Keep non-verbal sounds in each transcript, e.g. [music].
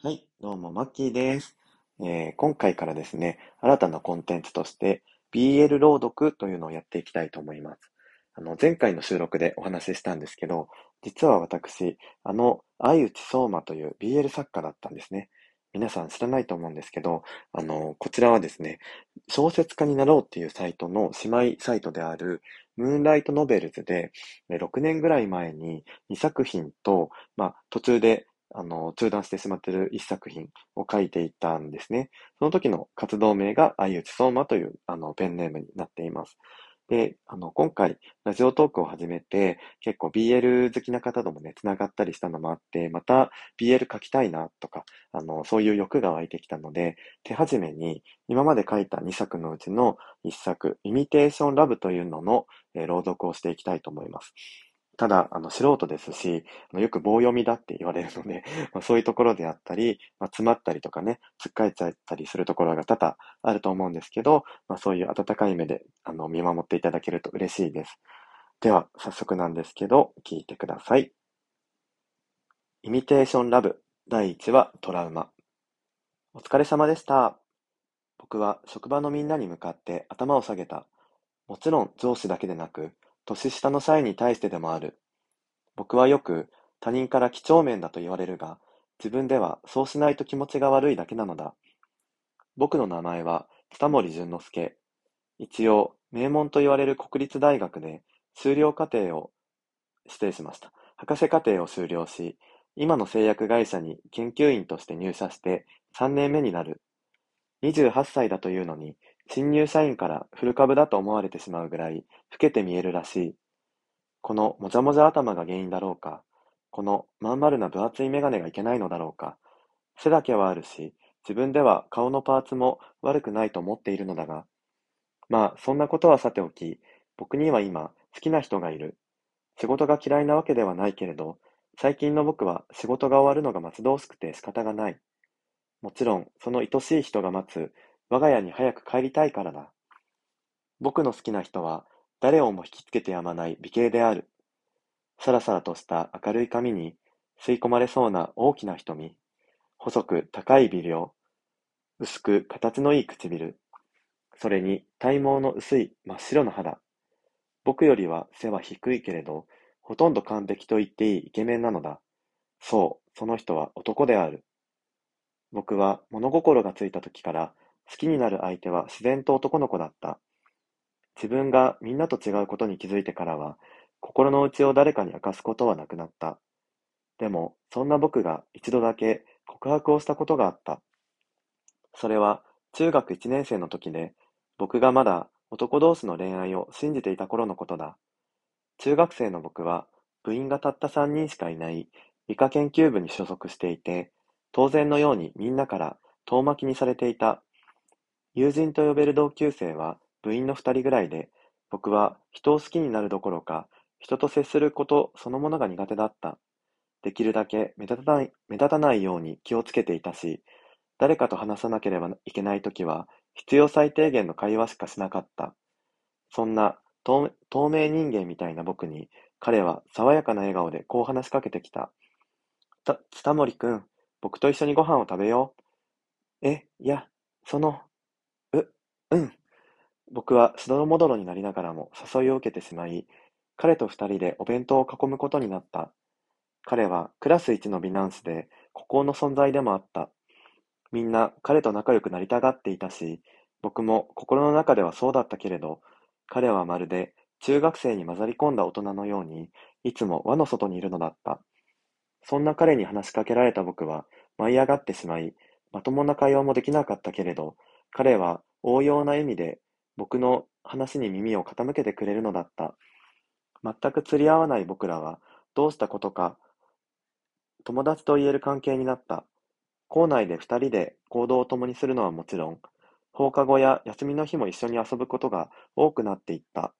はい、どうも、マッキーです。えー今回からですね、新たなコンテンツとして、BL 朗読というのをやっていきたいと思います。あの、前回の収録でお話ししたんですけど、実は私、あの、相内相馬という BL 作家だったんですね。皆さん知らないと思うんですけど、あの、こちらはですね、小説家になろうっていうサイトの姉妹サイトである、ムーンライトノベルズで、6年ぐらい前に2作品と、まあ、途中であの、中断してしまっている一作品を書いていたんですね。その時の活動名が相内相馬というあのペンネームになっています。で、あの、今回、ラジオトークを始めて、結構 BL 好きな方ともね、繋がったりしたのもあって、また BL 書きたいなとか、あの、そういう欲が湧いてきたので、手始めに、今まで書いた2作のうちの1作、イミテーションラブというのの、えー、朗読をしていきたいと思います。ただ、あの、素人ですし、あのよく棒読みだって言われるので、[laughs] まあ、そういうところであったり、まあ、詰まったりとかね、つっかえちゃったりするところが多々あると思うんですけど、まあ、そういう温かい目で、あの、見守っていただけると嬉しいです。では、早速なんですけど、聞いてください。イミテーションラブ第1話トラウマ。お疲れ様でした。僕は職場のみんなに向かって頭を下げた。もちろん上司だけでなく、年下の際に対してでもある。僕はよく他人から几帳面だと言われるが、自分ではそうしないと気持ちが悪いだけなのだ。僕の名前は北森淳之介。一応、名門と言われる国立大学で修了課程を、失礼しました。博士課程を修了し、今の製薬会社に研究員として入社して3年目になる。28歳だというのに、新入社員から古株だと思われてしまうぐらい老けて見えるらしい。このもじゃもじゃ頭が原因だろうか、このまん丸な分厚い眼鏡がいけないのだろうか、背だけはあるし、自分では顔のパーツも悪くないと思っているのだが、まあそんなことはさておき、僕には今好きな人がいる。仕事が嫌いなわけではないけれど、最近の僕は仕事が終わるのが待ち遠しくて仕方がない。もちろん、その愛しい人が待つ我が家に早く帰りたいからだ。僕の好きな人は誰をも引きつけてやまない美形である。さらさらとした明るい髪に吸い込まれそうな大きな瞳。細く高い微量。薄く形のいい唇。それに体毛の薄い真っ白な肌。僕よりは背は低いけれど、ほとんど完璧と言っていいイケメンなのだ。そう、その人は男である。僕は物心がついた時から好きになる相手は自然と男の子だった。自分がみんなと違うことに気づいてからは、心の内を誰かに明かすことはなくなった。でも、そんな僕が一度だけ告白をしたことがあった。それは中学1年生の時で、僕がまだ男同士の恋愛を信じていた頃のことだ。中学生の僕は部員がたった3人しかいない理科研究部に所属していて、当然のようにみんなから遠巻きにされていた。友人と呼べる同級生は部員の二人ぐらいで、僕は人を好きになるどころか、人と接することそのものが苦手だった。できるだけ目立たない目立たないように気をつけていたし、誰かと話さなければいけないときは、必要最低限の会話しかしなかった。そんな透明人間みたいな僕に、彼は爽やかな笑顔でこう話しかけてきた。た、北森くん、僕と一緒にご飯を食べよう。え、いや、その、ううん。僕はしどろもどろになりながらも誘いを受けてしまい、彼と二人でお弁当を囲むことになった。彼はクラス一の美男子で、孤高の存在でもあった。みんな彼と仲良くなりたがっていたし、僕も心の中ではそうだったけれど、彼はまるで中学生に混ざり込んだ大人のように、いつも輪の外にいるのだった。そんな彼に話しかけられた僕は舞い上がってしまい、まともな会話もできなかったけれど、彼は応用な意味で僕の話に耳を傾けてくれるのだった。全く釣り合わない僕らはどうしたことか友達と言える関係になった。校内で二人で行動を共にするのはもちろん、放課後や休みの日も一緒に遊ぶことが多くなっていった。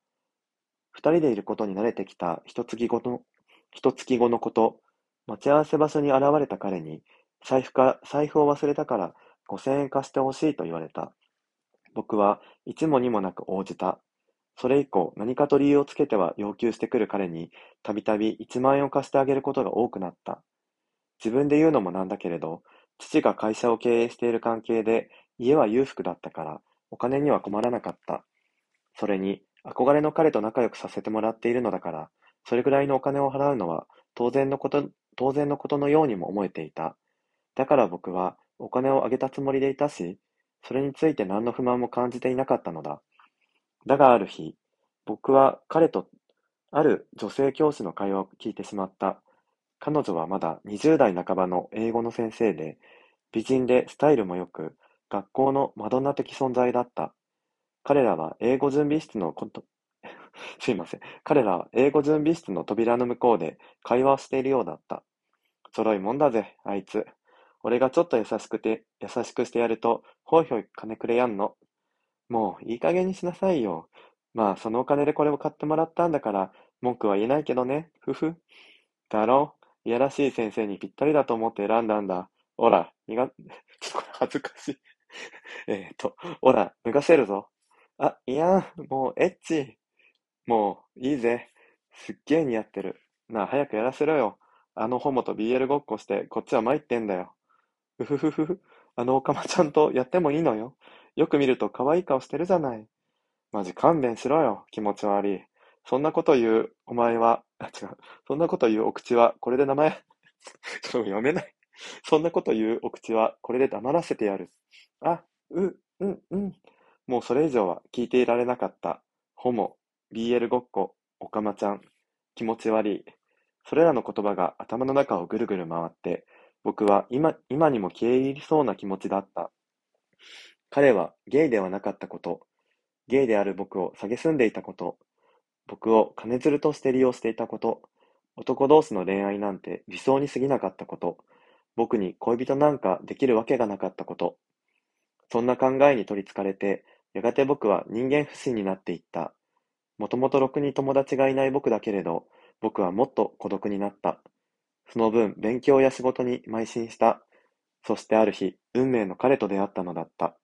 二人でいることに慣れてきた一月後の、一月後のこと、待ち合わせ場所に現れた彼に、財布か、財布を忘れたから五千円貸してほしいと言われた。僕は一も二もなく応じた。それ以降、何かと理由をつけては要求してくる彼に、たびたび一万円を貸してあげることが多くなった。自分で言うのもなんだけれど、父が会社を経営している関係で、家は裕福だったから、お金には困らなかった。それに、憧れの彼と仲良くさせてもらっているのだから、それぐらいのお金を払うのは当然のこと、当然のことのようにも思えていた。だから僕はお金をあげたつもりでいたし、それについて何の不満も感じていなかったのだ。だがある日、僕は彼とある女性教師の会話を聞いてしまった。彼女はまだ20代半ばの英語の先生で、美人でスタイルも良く、学校のマドンナ的存在だった。彼らは英語準備室のこと、[laughs] すいません。彼らは英語準備室の扉の向こうで会話をしているようだった。ちょろいもんだぜ、あいつ。俺がちょっと優しくて、優しくしてやると、ほいほい金くれやんの。もういい加減にしなさいよ。まあ、そのお金でこれを買ってもらったんだから、文句は言えないけどね。ふふ。だろいやらしい先生にぴったりだと思って選んだんだ。おら、にが、[laughs] ちょっとこれ恥ずかしい [laughs] えっと、おら、脱がせるぞ。あ、いやもう、エッチ。もう、いいぜ。すっげえ似合ってる。なあ、早くやらせろよ。あのホモと BL ごっこして、こっちは参ってんだよ。うふふふあのオカマちゃんとやってもいいのよ。よく見ると可愛い顔してるじゃない。マジ勘弁しろよ。気持ち悪い。そんなこと言う、お前は、あ、違う。そんなこと言うお口は、これで名前、[laughs] ちょっと読めない。そんなこと言うお口は、これで黙らせてやる。あ、う、うん、うん。もうそれ以上は聞いていられなかった。ホモ、BL ごっこ、オカマちゃん、気持ち悪い。それらの言葉が頭の中をぐるぐる回って、僕は今今にも消え入りそうな気持ちだった。彼はゲイではなかったこと、ゲイである僕を蔑んでいたこと、僕を金づるとして利用していたこと、男同士の恋愛なんて理想に過ぎなかったこと、僕に恋人なんかできるわけがなかったこと、そんな考えに取り憑かれて、やがて僕は人間不信になっていった。もともとろくに友達がいない僕だけれど、僕はもっと孤独になった。その分、勉強や仕事に邁進した。そしてある日、運命の彼と出会ったのだった。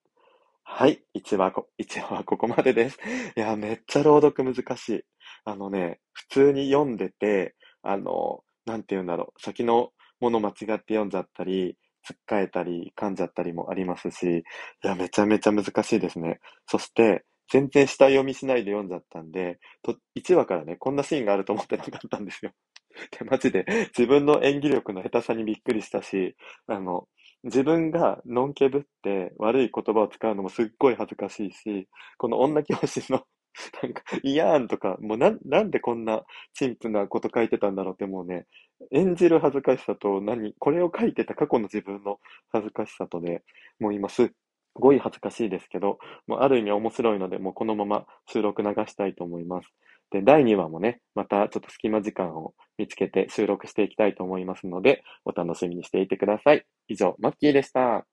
はい、1話こ、1話はここまでです。いや、めっちゃ朗読難しい。あのね、普通に読んでて、あの、なんて言うんだろう、先のもの間違って読んじゃったり、つっかえたり、噛んじゃったりもありますし、いや、めちゃめちゃ難しいですね。そして、全然下読みしないで読んじゃったんで、と1話からね、こんなシーンがあると思ってなかったんですよ。[laughs] で、マジで自分の演技力の下手さにびっくりしたし、あの、自分がのんけぶって悪い言葉を使うのもすっごい恥ずかしいし、この女教師の [laughs] なんか、いやーんとか、もうな、なんでこんな陳腐なこと書いてたんだろうってもうね、演じる恥ずかしさと何、これを書いてた過去の自分の恥ずかしさとで、もう今すっごい恥ずかしいですけど、もうある意味面白いので、もうこのまま収録流したいと思います。で、第2話もね、またちょっと隙間時間を見つけて収録していきたいと思いますので、お楽しみにしていてください。以上、マッキーでした。